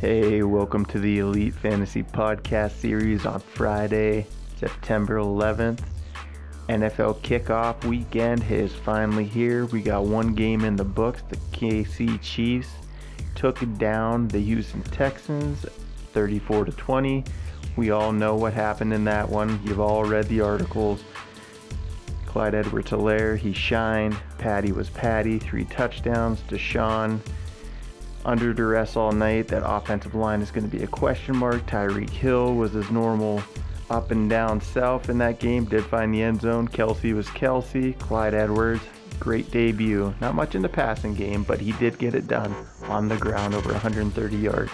Hey, welcome to the Elite Fantasy Podcast series on Friday, September 11th. NFL kickoff weekend is finally here. We got one game in the books. The KC Chiefs took down the Houston Texans 34 to 20. We all know what happened in that one. You've all read the articles. Clyde Edwards Helaire, he shined. Patty was Patty, three touchdowns. Deshaun under duress all night. That offensive line is going to be a question mark. Tyreek Hill was his normal up and down self in that game. Did find the end zone. Kelce was Kelce. Clyde Edwards, great debut. Not much in the passing game, but he did get it done on the ground over 130 yards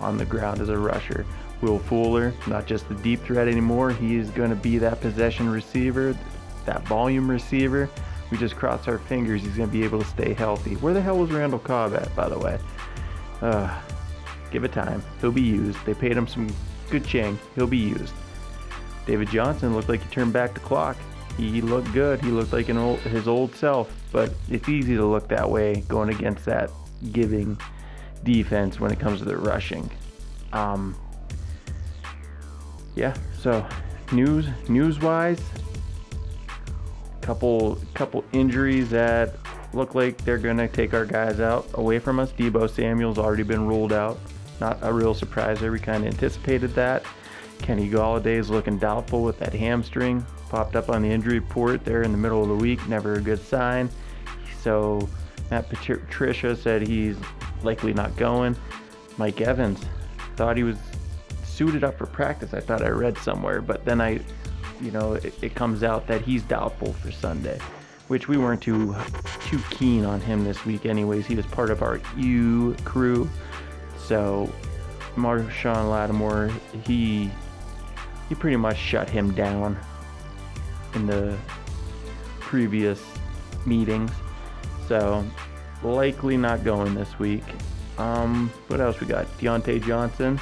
on the ground as a rusher. Will Fuller, not just the deep threat anymore. He is going to be that possession receiver, that volume receiver. We just cross our fingers he's going to be able to stay healthy. Where the hell was Randall Cobb at, by the way? Uh, give it time. He'll be used. They paid him some good ching. He'll be used. David Johnson looked like he turned back the clock. He looked good. He looked like old, his old self. But it's easy to look that way going against that giving defense when it comes to the rushing. Um, yeah. So news news wise, couple couple injuries that look like they're gonna take our guys out away from us. Deebo Samuel's already been ruled out. Not a real surprise there. We kind of anticipated that. Kenny Golladay's looking doubtful with that hamstring. Popped up on the injury report there in the middle of the week. Never a good sign. So Matt Patricia said he's likely not going. Mike Evans thought he was suited up for practice. I thought I read somewhere, but then I, you know, it, it comes out that he's doubtful for Sunday, which we weren't too too keen on him this week. Anyways, he was part of our U crew, so Marshon Lattimore he he pretty much shut him down in the previous meetings. So likely not going this week. Um, what else we got? Diontae Johnson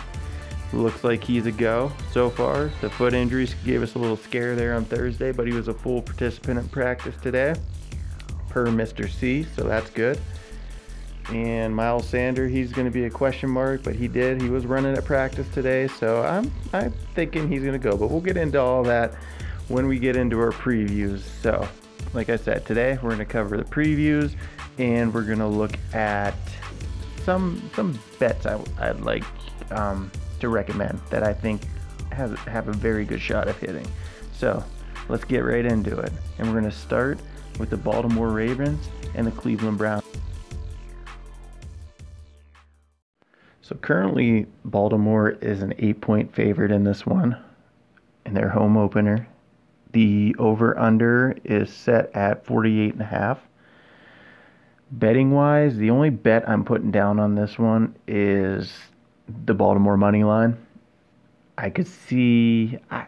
looks like he's a go so far. The foot injuries gave us a little scare there on Thursday, but he was a full participant in practice today, per Mr. C. So that's good. And Miles Sander, he's going to be a question mark, but he did. He was running at practice today, so I'm I'm thinking he's going to go. But we'll get into all that when we get into our previews. So, like I said, today we're going to cover the previews, and we're going to look at some some bets I, would like um, to recommend that I think has have a very good shot of hitting. So let's get right into it, and we're going to start with the Baltimore Ravens and the Cleveland Browns. So currently, Baltimore is an eight-point favorite in this one, in their home opener. The over/under is set at 48 and a half betting wise, the only bet I'm putting down on this one is the Baltimore money line. I could see I,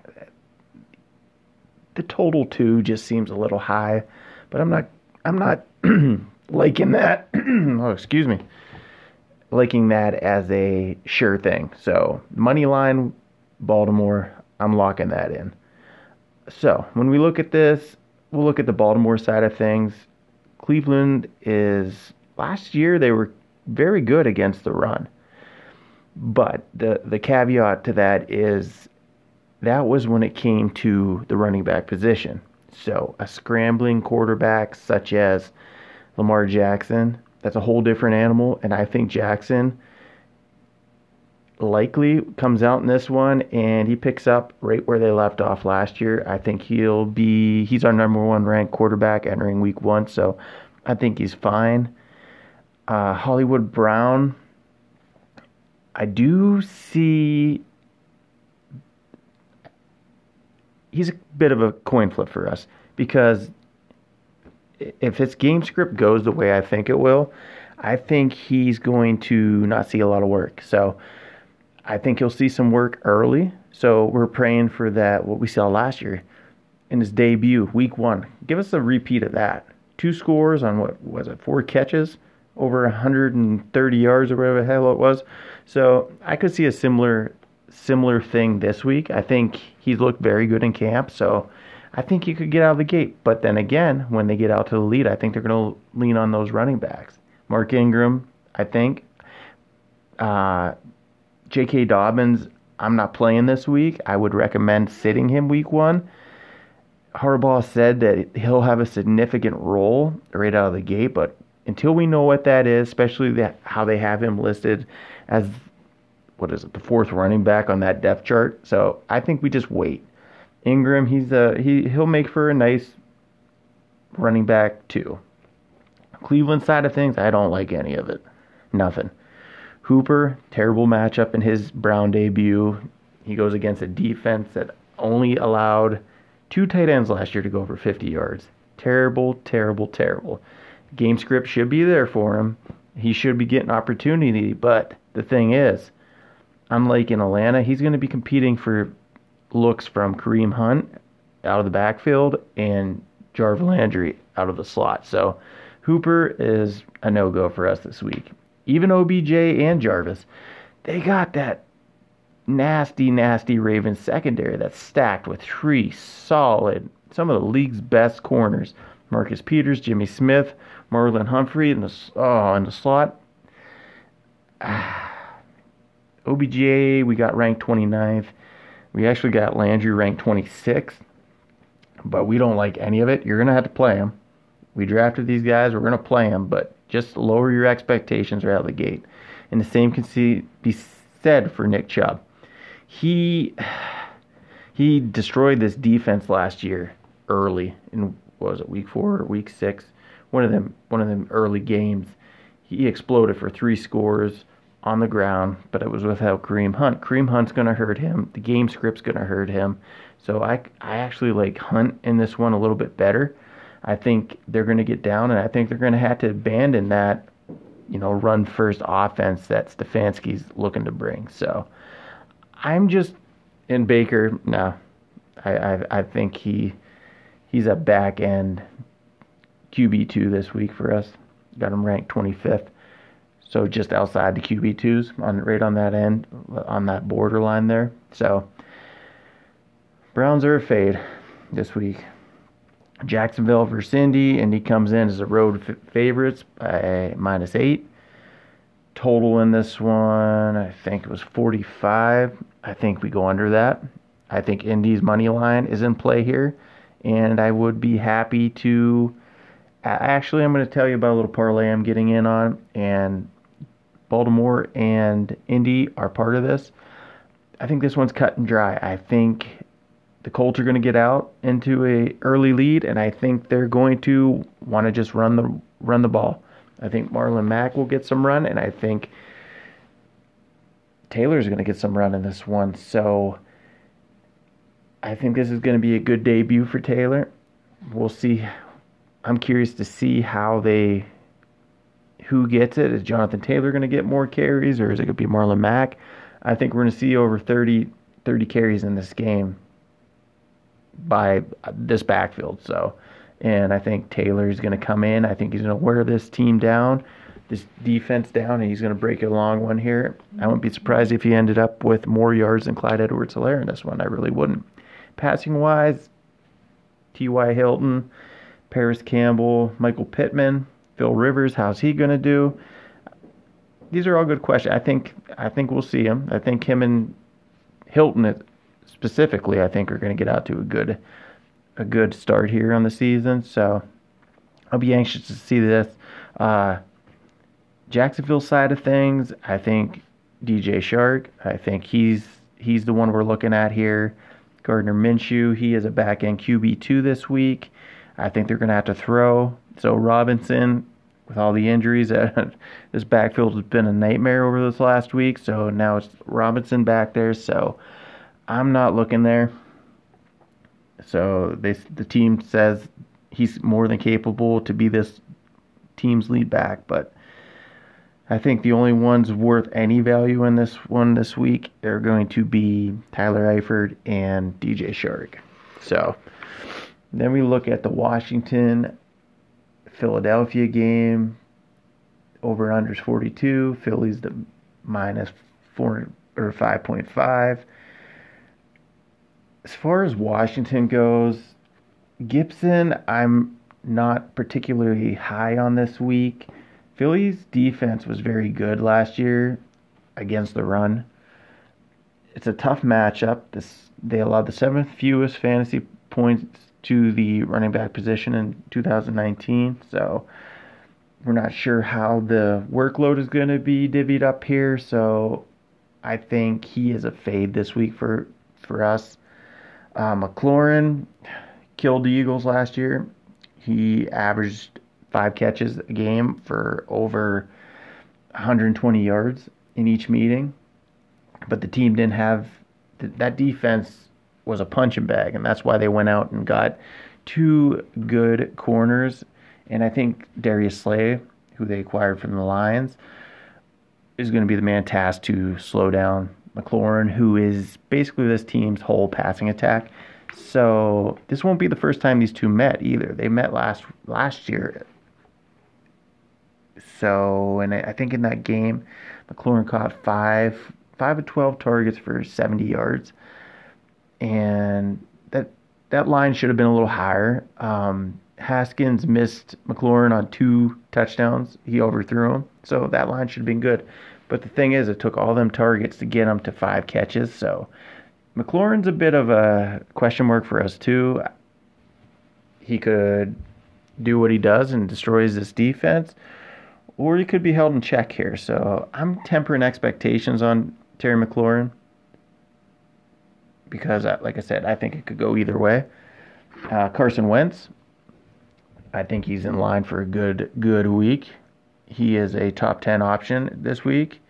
the total two just seems a little high, but I'm not I'm not liking that. oh, excuse me. Liking that as a sure thing. So money line, Baltimore. I'm locking that in. So when we look at this, we'll look at the Baltimore side of things. Cleveland is last year they were very good against the run. But the the caveat to that is that was when it came to the running back position. So a scrambling quarterback such as Lamar Jackson, that's a whole different animal and I think Jackson likely comes out in this one and he picks up right where they left off last year. I think he'll be he's our number one ranked quarterback entering week one, so I think he's fine. Uh, Hollywood Brown, I do see he's a bit of a coin flip for us because if his game script goes the way I think it will, I think he's going to not see a lot of work. So I think he'll see some work early. So we're praying for that, what we saw last year in his debut, week one. Give us a repeat of that. Two scores on what was it, four catches, over 130 yards or whatever the hell it was. So I could see a similar similar thing this week. I think he's looked very good in camp, so I think he could get out of the gate. But then again, when they get out to the lead, I think they're going to lean on those running backs. Mark Ingram, I think. Uh, J.K. Dobbins, I'm not playing this week. I would recommend sitting him week one. Harbaugh said that he'll have a significant role right out of the gate, but until we know what that is, especially the, how they have him listed as what is it, the fourth running back on that depth chart. So I think we just wait. Ingram, he's a he he'll make for a nice running back too. Cleveland side of things, I don't like any of it. Nothing. Hooper, terrible matchup in his Brown debut. He goes against a defense that only allowed two tight ends last year to go over 50 yards. Terrible, terrible, terrible. Game script should be there for him. He should be getting opportunity, but the thing is, unlike in Atlanta, he's going to be competing for looks from Kareem Hunt out of the backfield and Jarvis Landry out of the slot. So Hooper is a no go for us this week. Even OBJ and Jarvis, they got that nasty, nasty Ravens secondary that's stacked with three solid, some of the league's best corners. Marcus Peters, Jimmy Smith, Marlon Humphrey in the oh in the slot. OBJ we got ranked 29th. We actually got Landry ranked 26th, but we don't like any of it. You're gonna have to play him. We drafted these guys. We're gonna play them, but just lower your expectations right out of the gate. And the same can see, be said for Nick Chubb. He he destroyed this defense last year early in was it week four or week six? One of them one of them early games. He exploded for three scores on the ground, but it was without Kareem Hunt. Kareem Hunt's gonna hurt him. The game script's gonna hurt him. So I I actually like Hunt in this one a little bit better. I think they're to get down, and I think they're to have to abandon that, you know, run first offense that Stefanski's looking to bring. So I'm just in Baker. No, I I, I think he he's a back end QB two this week for us. Got him ranked 25th, so just outside the QB twos on right on that end on that borderline there. So Browns are a fade this week. Jacksonville versus Indy. Indy comes in as a road f- favorites by minus eight. Total in this one, I think it was 45. I think we go under that. I think Indy's money line is in play here, and I would be happy to. Actually, I'm going to tell you about a little parlay I'm getting in on, and Baltimore and Indy are part of this. I think this one's cut and dry. I think the Colts are going to get out into a early lead, and I think they're going to want to just run the run the ball. I think Marlon Mack will get some run, and I think Taylor's going to get some run in this one. So I think this is going to be a good debut for Taylor. We'll see. I'm curious to see how they who gets it. Is Jonathan Taylor going to get more carries, or is it going to be Marlon Mack? I think we're going to see over 30, 30 carries in this game by this backfield. So, and I think Taylor is going to come in. I think he's going to wear this team down, this defense down, and he's going to break a long one here. I wouldn't be surprised if he ended up with more yards than Clyde Edwards Helaire in this one. I really wouldn't. Passing wise, T.Y. Hilton, Parris Campbell, Michael Pittman, Phil Rivers, how's he going to do? These are all good questions. I think I think we'll see him. I think him and Hilton specifically, I think are going to get out to a good a good start here on the season. So I'll be anxious to see this. Uh, Jacksonville side of things, I think DJ Chark. I think he's he's the one we're looking at here. Gardner Minshew, he is a back end QB two this week. I think they're going to have to throw. So Robinson, with all the injuries, uh, this backfield has been a nightmare over this last week. So now it's Robinson back there. So I'm not looking there. So they, the team says he's more than capable to be this team's lead back, but I think the only ones worth any value in this one this week are going to be Tyler Eifert and DJ Chark. So then we look at the Washington Philadelphia game. Over and unders 42. Philly's the minus four or 5.5 as far as Washington goes, Gibson, I'm not particularly high on this week. Philly's defense was very good last year against the run. it's a tough matchup. This they allowed the seventh fewest fantasy points to the running back position in 2019. So we're not sure how the workload is going to be divvied up here. So I think he is a fade this week for for us. Uh, McLaurin killed the Eagles last year. He averaged five catches a game for over 120 yards in each meeting, but the team didn't have that defense was a punching bag, and that's why they went out and got two good corners. And I think Darius Slay, who they acquired from the Lions, is going to be the man tasked to slow down McLaurin, who is basically this team's whole passing attack. So this won't be the first time these two met either. They met last last year. So and I think in that game, McLaurin caught five five of twelve targets for seventy yards, and that that line should have been a little higher. Um, Haskins missed McLaurin on two touchdowns. He overthrew him, so that line should have been good. But the thing is, it took all them targets to get him to five catches. So McLaurin's a bit of a question mark for us too. He could do what he does and destroys this defense, or he could be held in check here. So I'm tempering expectations on Terry McLaurin because, uh, like I said, I think it could go either way. Uh, Carson Wentz, I think he's in line for a good good week. He is a top ten option this week.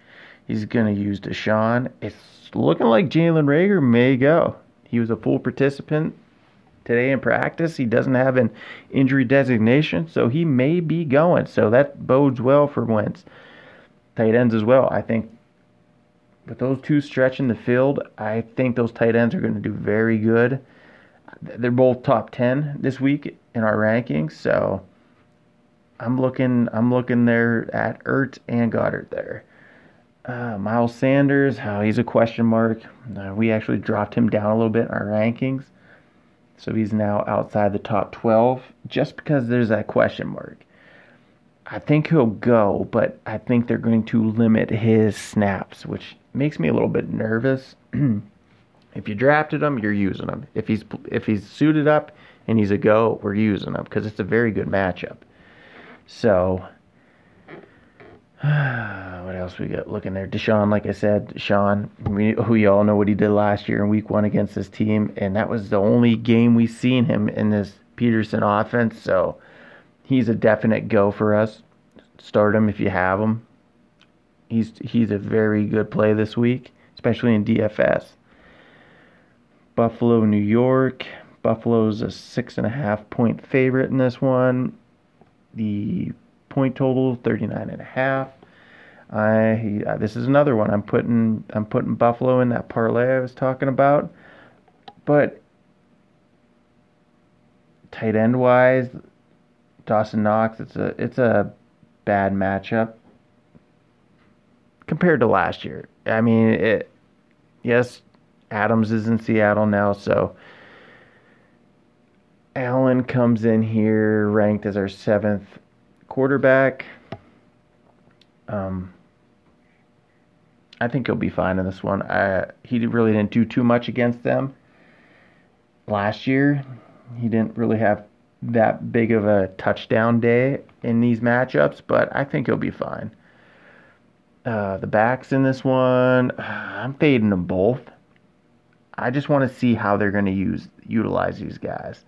He's gonna use DeSean. It's looking like Jalen Reagor may go. He was a full participant today in practice. He doesn't have an injury designation, so he may be going. So that bodes well for Wentz. Tight ends as well. I think with those two stretching the field, I think those tight ends are going to do very good. They're both top 10 this week in our rankings, so I'm looking I'm looking there at Ertz and Goedert there. Uh, Miles Sanders, how oh, he's a question mark. Uh, we actually dropped him down a little bit in our rankings. So he's now outside the top 12 just because there's that question mark. I think he'll go, but I think they're going to limit his snaps, which makes me a little bit nervous. if you drafted him, you're using him. If he's if he's suited up and he's a go, we're using him because it's a very good matchup. So, what else we got looking there? DeSean, like I said, DeSean, we, all know what he did last year in week one against this team, and that was the only game we seen him in this Pederson offense. So, he's a definite go for us. Start him if you have him. He's he's a very good play this week, especially in DFS. Buffalo, New York. Buffalo's a six and a half point favorite in this one. The point total 39 and a half. I uh, this is another one I'm putting I'm putting Buffalo in that parlay I was talking about. But tight end wise, Dawson Knox, it's a it's a bad matchup compared to last year. I mean, it yes, Adams is in Seattle now, so Allen comes in here ranked as our seventh quarterback. Um, I think he'll be fine in this one. I, he really didn't do too much against them last year. He didn't really have that big of a touchdown day in these matchups, but I think he'll be fine. Uh, the backs in this one, I'm fading them both. I just want to see how they're going to use utilize these guys.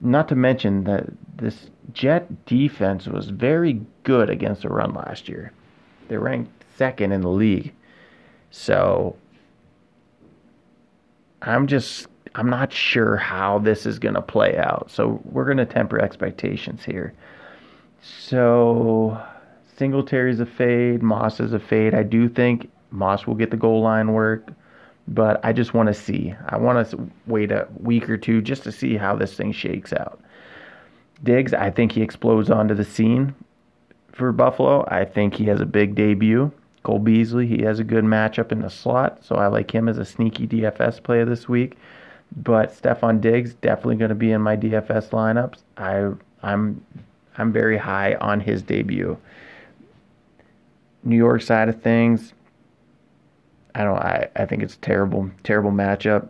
Not to mention that this Jet defense was very good against the run last year. They ranked second in the league. So I'm just I'm not sure how this is going to play out. So we're going to temper expectations here. So Singletary's a fade, Moss is a fade. I do think Moss will get the goal line work but I just want to see. I want to wait a week or two just to see how this thing shakes out. Diggs, I think he explodes onto the scene for Buffalo. I think he has a big debut. Cole Beasley, he has a good matchup in the slot, so I like him as a sneaky DFS player this week. But Stefon Diggs definitely going to be in my DFS lineups. I I'm I'm very high on his debut. New York side of things, I don't. I, I think it's a terrible, terrible matchup.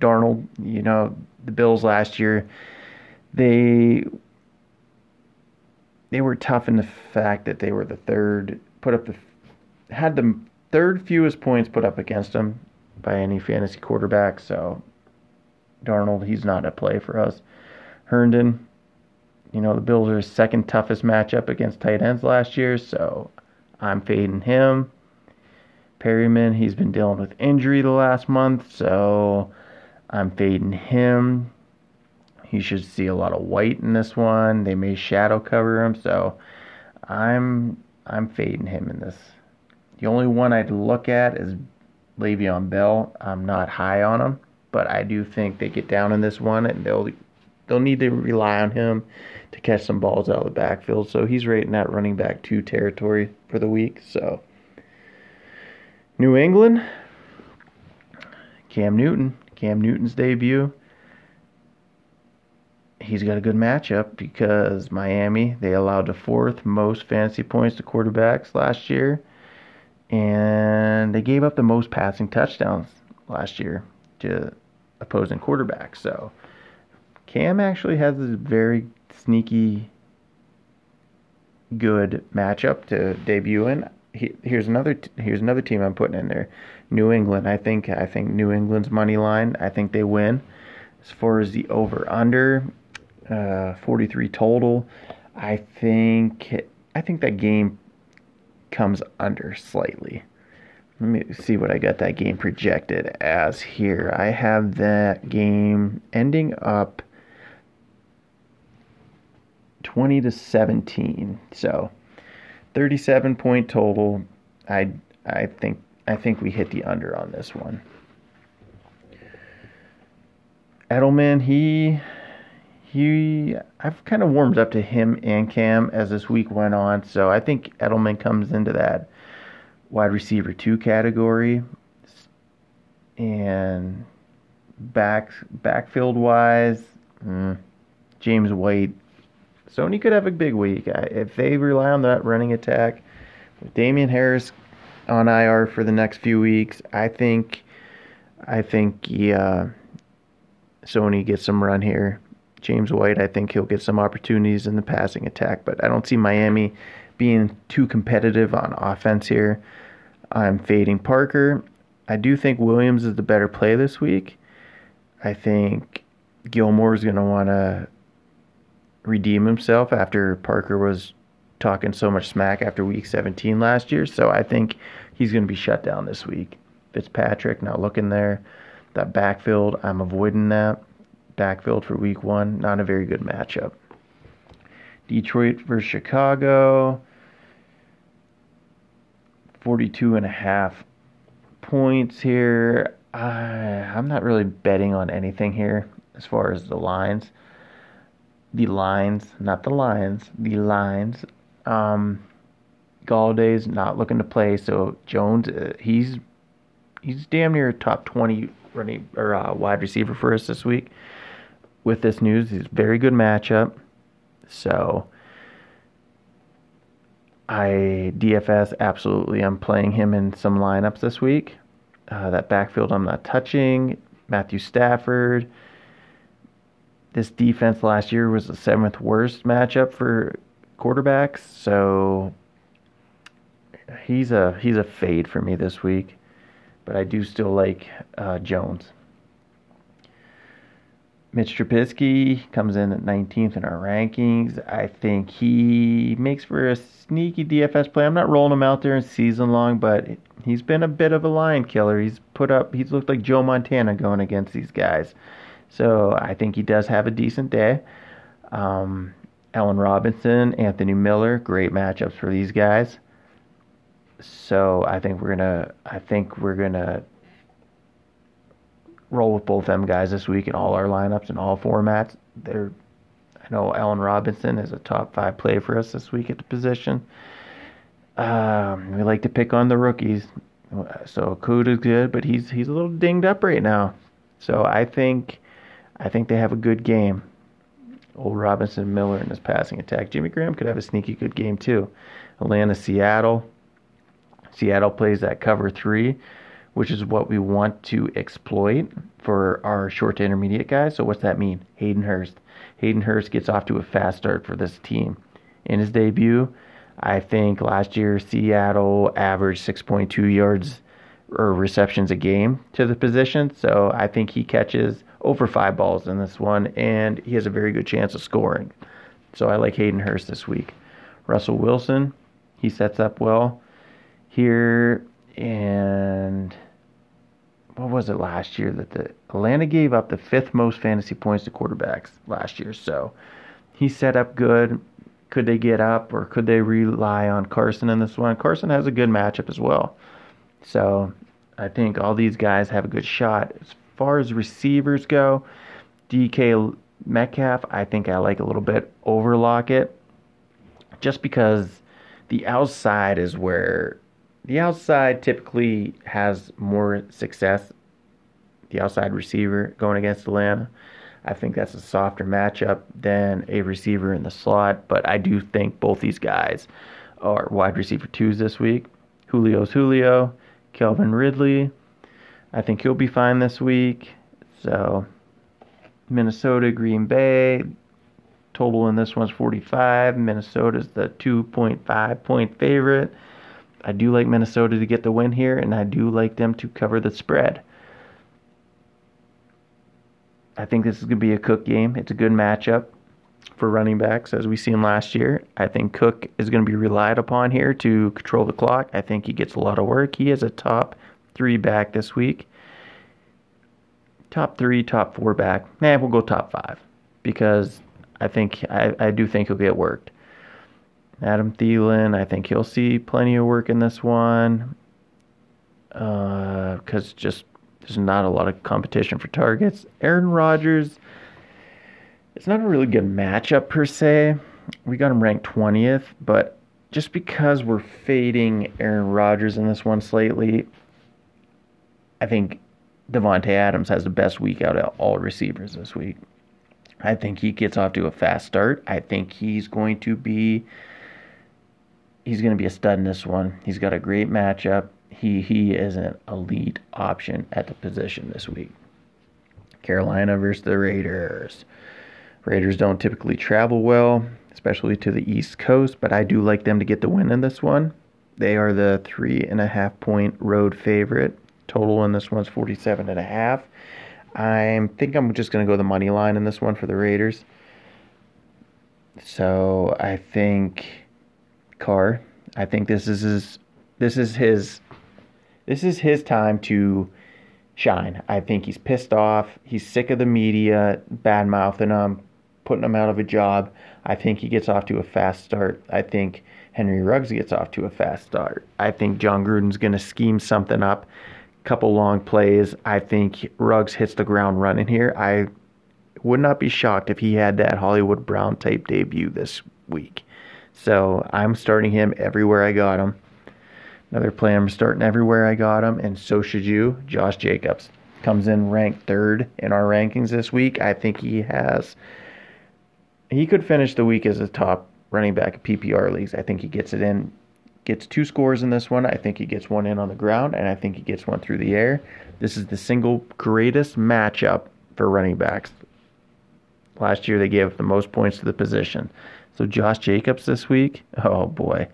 Darnold, you know, the Bills last year, they they were tough in the fact that they were the third, put up the had the third fewest points put up against them by any fantasy quarterback. So Darnold, he's not a play for us. Herndon, you know, the Bills are second toughest matchup against tight ends last year, so I'm fading him. Perriman, he's been dealing with injury the last month, so I'm fading him. He should see a lot of white in this one. They may shadow cover him, so I'm I'm fading him in this. The only one I'd look at is Le'Veon Bell. I'm not high on him, but I do think they get down in this one and they'll they'll need to rely on him to catch some balls out of the backfield. So he's right in that running back two territory for the week. So New England, Cam Newton, Cam Newton's debut. He's got a good matchup because Miami, they allowed the fourth most fantasy points to quarterbacks last year. And they gave up the most passing touchdowns last year to opposing quarterbacks. So Cam actually has a very sneaky good matchup to debut in. He, here's another here's another team I'm putting in there. New England. I think I think New England's money line. I think they win. As far as the over under, uh, 43 total. I think I think that game comes under slightly. Let me see what I got that game projected as here. I have that game ending up 20 to 17. So 37 point total. I I think I think we hit the under on this one. Edelman, he he I've kind of warmed up to him and Cam as this week went on. So I think Edelman comes into that wide receiver two category. And back backfield wise, mm, James White. Sony could have a big week if they rely on that running attack. With Damien Harris on IR for the next few weeks, I think I think yeah, Sony gets some run here. James White, I think he'll get some opportunities in the passing attack, but I don't see Miami being too competitive on offense here. I'm fading Parker. I do think Williams is the better play this week. I think Gilmore is going to want to redeem himself after Parker was talking so much smack after week 17 last year. So I think he's going to be shut down this week. Fitzpatrick not looking there. That backfield, I'm avoiding that backfield for week one. Not a very good matchup. Detroit versus Chicago. 42 and a half points here. I, I'm not really betting on anything here as far as the lines. The lines, not the lines, the lines. Um, Golladay's not looking to play, so Jones, uh, he's he's damn near top 20 running or uh, wide receiver for us this week with this news. he's very good matchup. So I DFS absolutely. I'm playing him in some lineups this week. Uh, that backfield I'm not touching. Matthew Stafford. This defense last year was the seventh worst matchup for quarterbacks, so he's a he's a fade for me this week. But I do still like uh, Jones. Mitch Trubisky comes in at 19th in our rankings. I think he makes for a sneaky DFS play. I'm not rolling him out there in season long, but he's been a bit of a lion killer. He's put up, he's looked like Joe Montana going against these guys. So I think he does have a decent day. Um, Allen Robinson, Anthony Miller, great matchups for these guys. So I think we're gonna, I think we're gonna roll with both them guys this week in all our lineups and all formats. They're I know Allen Robinson is a top five play for us this week at the position. Um, we like to pick on the rookies. So Kuda's good, but he's he's a little dinged up right now. So I think I think they have a good game. Old Robinson Miller in his passing attack. Jimmy Graham could have a sneaky good game too. Atlanta, Seattle. Seattle plays that cover three, which is what we want to exploit for our short to intermediate guys. So, what's that mean? Hayden Hurst. Hayden Hurst gets off to a fast start for this team. In his debut, I think last year Seattle averaged 6.2 yards or receptions a game to the position. So I think he catches over five balls in this one, and he has a very good chance of scoring. So I like Hayden Hurst this week. Russell Wilson, he sets up well here, and what was it last year that the Atlanta gave up the fifth most fantasy points to quarterbacks last year. So he set up good. Could they get up or could they rely on Carson in this one? Carson has a good matchup as well. So I think all these guys have a good shot. As far as receivers go, DK Metcalf, I think I like a little bit over Lockett just because the outside is where the outside typically has more success. The outside receiver going against Atlanta. I think that's a softer matchup than a receiver in the slot, but I do think both these guys are wide receiver twos this week. Julio's Julio, Calvin Ridley. I think he'll be fine this week. So, Minnesota, Green Bay. Total in this one's 45. Minnesota's the 2.5 point favorite. I do like Minnesota to get the win here, and I do like them to cover the spread. I think this is going to be a Cook game. It's a good matchup for running backs, as we seen last year. I think Cook is going to be relied upon here to control the clock. I think he gets a lot of work. He is a top three back this week. Top three, top four back. Man, we'll go top five because I think I, I do think he'll get worked. Adam Thielen, I think he'll see plenty of work in this one because uh, just there's not a lot of competition for targets. Aaron Rodgers, it's not a really good matchup per se. We got him ranked 20th, but just because we're fading Aaron Rodgers in this one slightly, I think Davante Adams has the best week out of all receivers this week. I think he gets off to a fast start. I think he's going to be he's going to be a stud in this one. He's got a great matchup. He he is an elite option at the position this week. Carolina versus the Raiders. Raiders don't typically travel well, especially to the East Coast, but I do like them to get the win in this one. They are the three and a half point road favorite. Total in this one's 47 and a half. I think I'm just going to go the money line in this one for the Raiders. So I think Carr. I think this is his this is his this is his time to shine. I think he's pissed off. He's sick of the media bad mouthing him, putting him out of a job. I think he gets off to a fast start. I think Henry Ruggs gets off to a fast start. I think Jon Gruden's going to scheme something up, couple long plays. I think Ruggs hits the ground running here. I would not be shocked if he had that Hollywood Brown type debut this week. So I'm starting him everywhere I got him. Another play I'm starting everywhere I got him, and so should you. Josh Jacobs comes in ranked third in our rankings this week. I think he has. He could finish the week as a top running back PPR leagues. I think he gets it in, gets two scores in this one. I think he gets one in on the ground, and I think he gets one through the air. This is the single greatest matchup for running backs. Last year they gave the most points to the position. So Josh Jacobs this week, oh boy,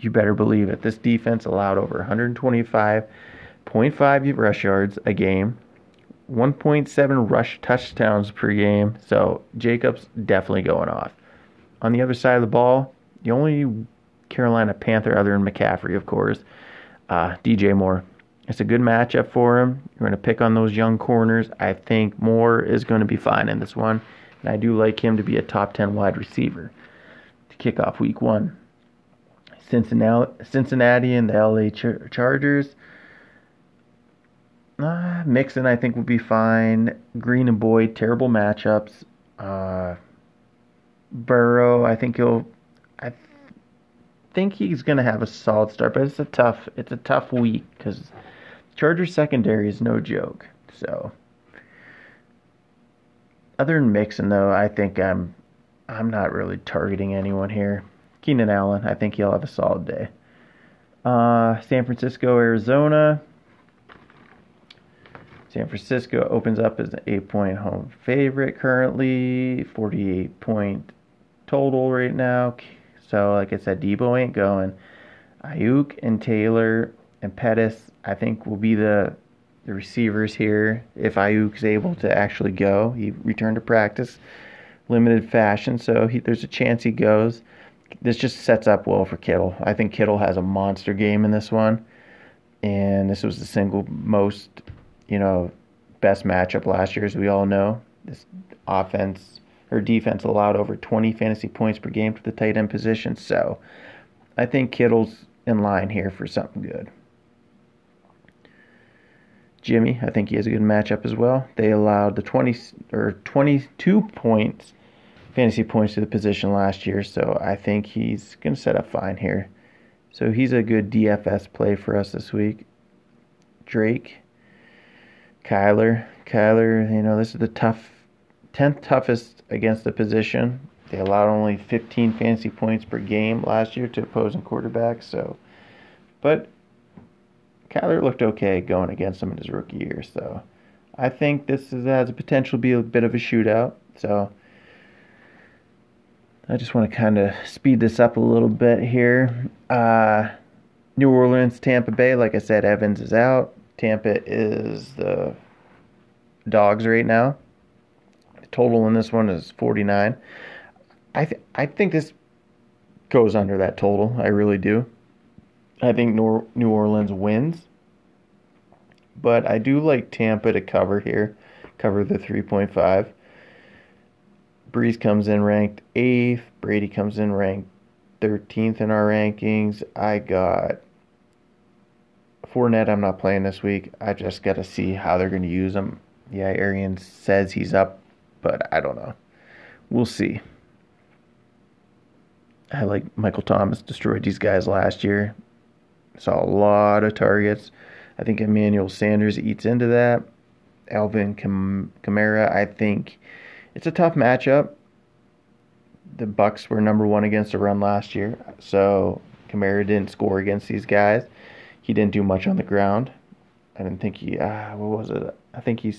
you better believe it. This defense allowed over 125.5 rush yards a game, 1.7 rush touchdowns per game. So Jacobs definitely going off. On the other side of the ball, the only Carolina Panther other than McCaffrey, of course, uh, DJ Moore. It's a good matchup for him. You're going to pick on those young corners. I think Moore is going to be fine in this one. And I do like him to be a top 10 wide receiver to kick off week one. Cincinnati, Cincinnati and the LA Char- Chargers. Uh, Mixon, I think, will be fine. Green and Boyd, terrible matchups. Uh, Burrow, I think he'll. I th- think he's going to have a solid start, but it's a tough. It's a tough week because Chargers secondary is no joke. So other than Mixon, though, I think I'm I'm not really targeting anyone here. Keenan Allen, I think he'll have a solid day. Uh, San Francisco, Arizona. San Francisco opens up as an eight point home favorite currently, 48 point total right now. So, like I said, Deebo ain't going. Aiyuk and Taylor and Pettis, I think, will be the the receivers here if Aiyuk's able to actually go. He returned to practice, limited fashion, so he, there's a chance he goes. This just sets up well for Kittle. I think Kittle has a monster game in this one, and this was the single most, you know, best matchup last year, as we all know. This offense or defense allowed over 20 fantasy points per game to the tight end position, so I think Kittle's in line here for something good. Jimmy, I think he has a good matchup as well. They allowed the 20 or 22 points fantasy points to the position last year, so I think he's going to set up fine here. So he's a good DFS play for us this week. Drake, Kyler, Kyler, you know, this is the tough 10th toughest against the position. They allowed only 15 fantasy points per game last year to opposing quarterbacks, so but Kyler looked okay going against him in his rookie year, so I think this is, has a potential to be a bit of a shootout. So I just want to kind of speed this up a little bit here. Uh, New Orleans, Tampa Bay. Like I said, Evans is out. Tampa is the dogs right now. The total in this one is 49. I th- I think this goes under that total. I really do. I think New Orleans wins. But I do like Tampa to cover here, cover the 3.5. Brees comes in ranked 8th. Brady comes in ranked 13th in our rankings. I got Fournette. I'm not playing this week. I just got to see how they're going to use him. Yeah, Arians says he's up, but I don't know. We'll see. I like Michael Thomas destroyed these guys last year. Saw a lot of targets. I think Emmanuel Sanders eats into that. Alvin Kam- Kamara, I think it's a tough matchup. The Bucs were number one against the run last year, so Kamara didn't score against these guys. He didn't do much on the ground. I didn't think he. Uh, what was it? I think he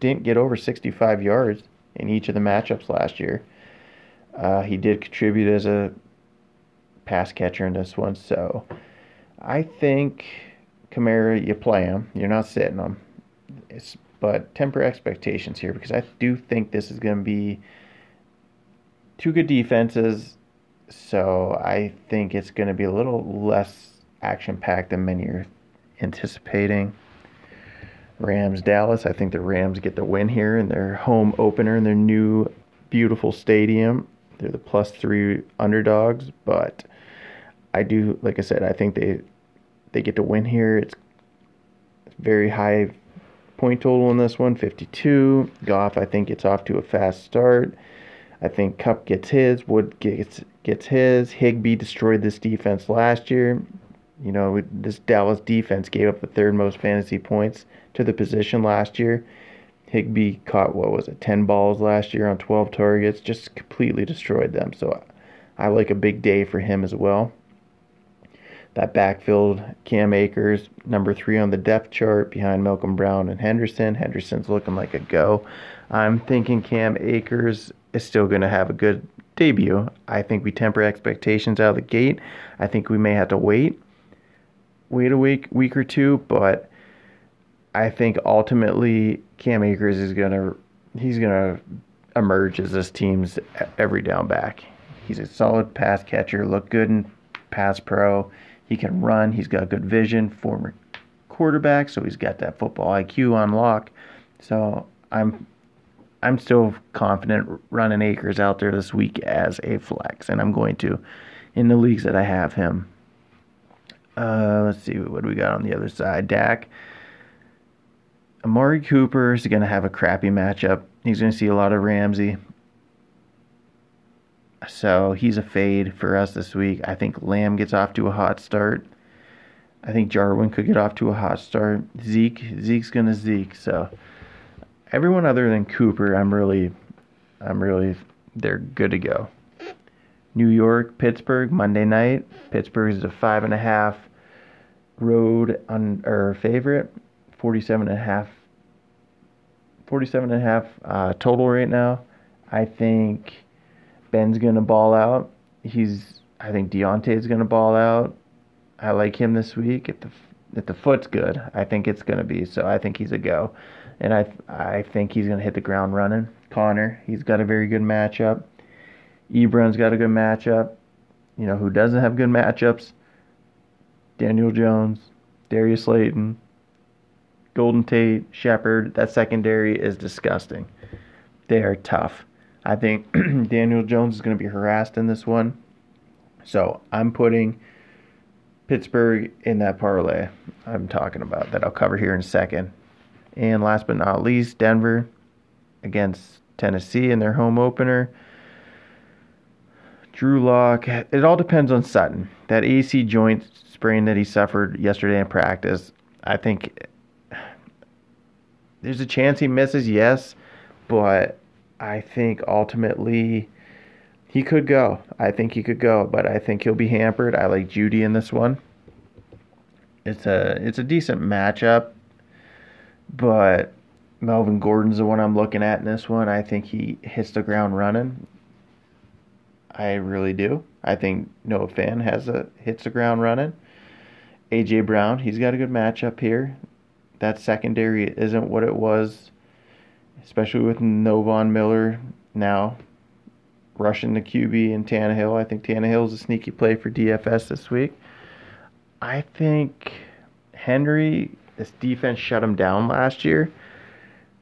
didn't get over 65 yards in each of the matchups last year. Uh, he did contribute as a pass catcher in this one, so I think Kamara, you play him. You're not sitting him. It's, but temper expectations here because I do think this is going to be two good defenses. So I think it's going to be a little less action packed than many are anticipating. Rams Dallas. I think the Rams get the win here in their home opener in their new beautiful stadium. They're the plus three underdogs, but I do, like I said, I think they they get to win here. It's very high point total in this one, 52. Goff, I think, gets off to a fast start. I think Kupp gets his. Wood gets gets his. Higbee destroyed this defense last year. You know, this Dallas defense gave up the third most fantasy points to the position last year. Higbee caught what was it, 10 balls last year on 12 targets, just completely destroyed them. So I like a big day for him as well. That backfield, Cam Akers, number three on the depth chart behind Malcolm Brown and Henderson. Henderson's looking like a go. I'm thinking Cam Akers is still going to have a good debut. I think we temper expectations out of the gate. I think we may have to wait, wait a week, week or two, but I think ultimately Cam Akers is to he's to emerge as this team's every down back. He's a solid pass catcher, look good in pass pro. He can run. He's got good vision. Former quarterback, so he's got that football IQ on lock. So I'm I'm still confident running Akers out there this week as a flex, and I'm going to in the leagues that I have him. Uh, let's see what we got on the other side. Dak. Amari Cooper is going to have a crappy matchup. He's going to see a lot of Ramsey. So he's a fade for us this week. I think Lamb gets off to a hot start. I think Jarwin could get off to a hot start. Zeke, Zeke's gonna Zeke. So everyone other than Cooper, I'm really, I'm really, they're good to go. New York, Pittsburgh, Monday night. Pittsburgh is a five and a half road on or favorite, 47 and a half 47 and a half uh, total right now. I think Ben's going to ball out. He's I think Diontae's going to ball out. I like him this week. If the if the foot's good, I think it's going to be. So I think he's a go. And I I think he's going to hit the ground running. Conner, he's got a very good matchup. Ebron's got a good matchup. You know, who doesn't have good matchups? Daniel Jones, Darius Slayton, Golden Tate, Shepard. That secondary is disgusting. They are tough. I think Daniel Jones is going to be harassed in this one. So I'm putting Pittsburgh in that parlay I'm talking about that I'll cover here in a second. And last but not least, Denver against Tennessee in their home opener. Drew Lock. It all depends on Sutton. That AC joint sprain that he suffered yesterday in practice. I think there's a chance he misses, yes, but I think ultimately he could go. I think he could go, but I think he'll be hampered. I like Jeudy in this one. It's a it's a decent matchup, but Melvin Gordon's the one I'm looking at in this one. I think he hits the ground running. I really do. I think Noah Fant has a hits the ground running. AJ Brown, he's got a good matchup here. That secondary isn't what it was, especially with no Von Miller now rushing the QB and Tannehill. I think Tannehill's a sneaky play for DFS this week. I think Henry, this defense shut him down last year.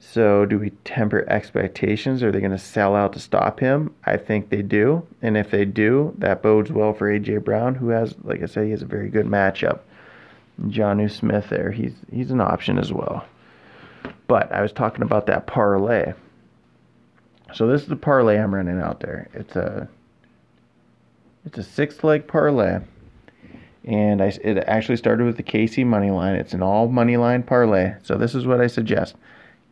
So, do we temper expectations? Are they going to sell out to stop him? I think they do. And if they do, that bodes well for A.J. Brown, who has, like I said, he has a very good matchup. Jonnu Smith there, he's, he's an option as well. But I was talking about that parlay. So this is the parlay I'm running out there. It's a it's a six leg parlay, and I it actually started with the KC money line. It's an all money line parlay. So this is what I suggest: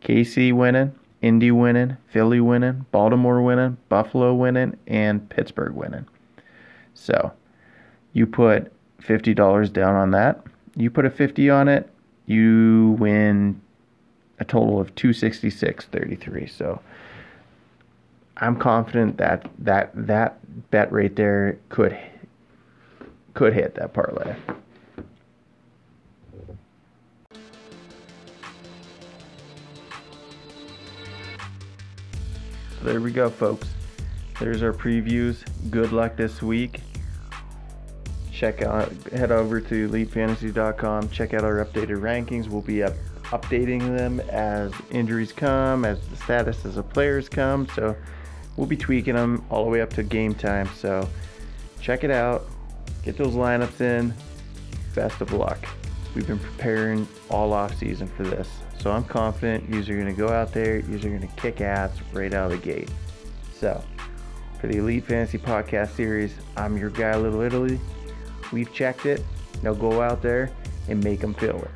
KC winning, Indy winning, Philly winning, Baltimore winning, Buffalo winning, and Pittsburgh winning. So you put fifty dollars down on that. You put a fifty on it, you win a total of two sixty six thirty three. So I'm confident that that that bet right there could could hit that parlay. So there we go, folks. There's our previews. Good luck this week. Check out, head over to elitefantasy.com. Check out our updated rankings. We'll be up, updating them as injuries come, as the statuses of players come. So we'll be tweaking them all the way up to game time. So check it out. Get those lineups in. Best of luck. We've been preparing all off season for this. So I'm confident you are going to go out there, you are going to kick ass right out of the gate. So, for the Elite Fantasy Podcast Series, I'm your guy, Little Italy. We've checked it. Now go out there and make them feel it.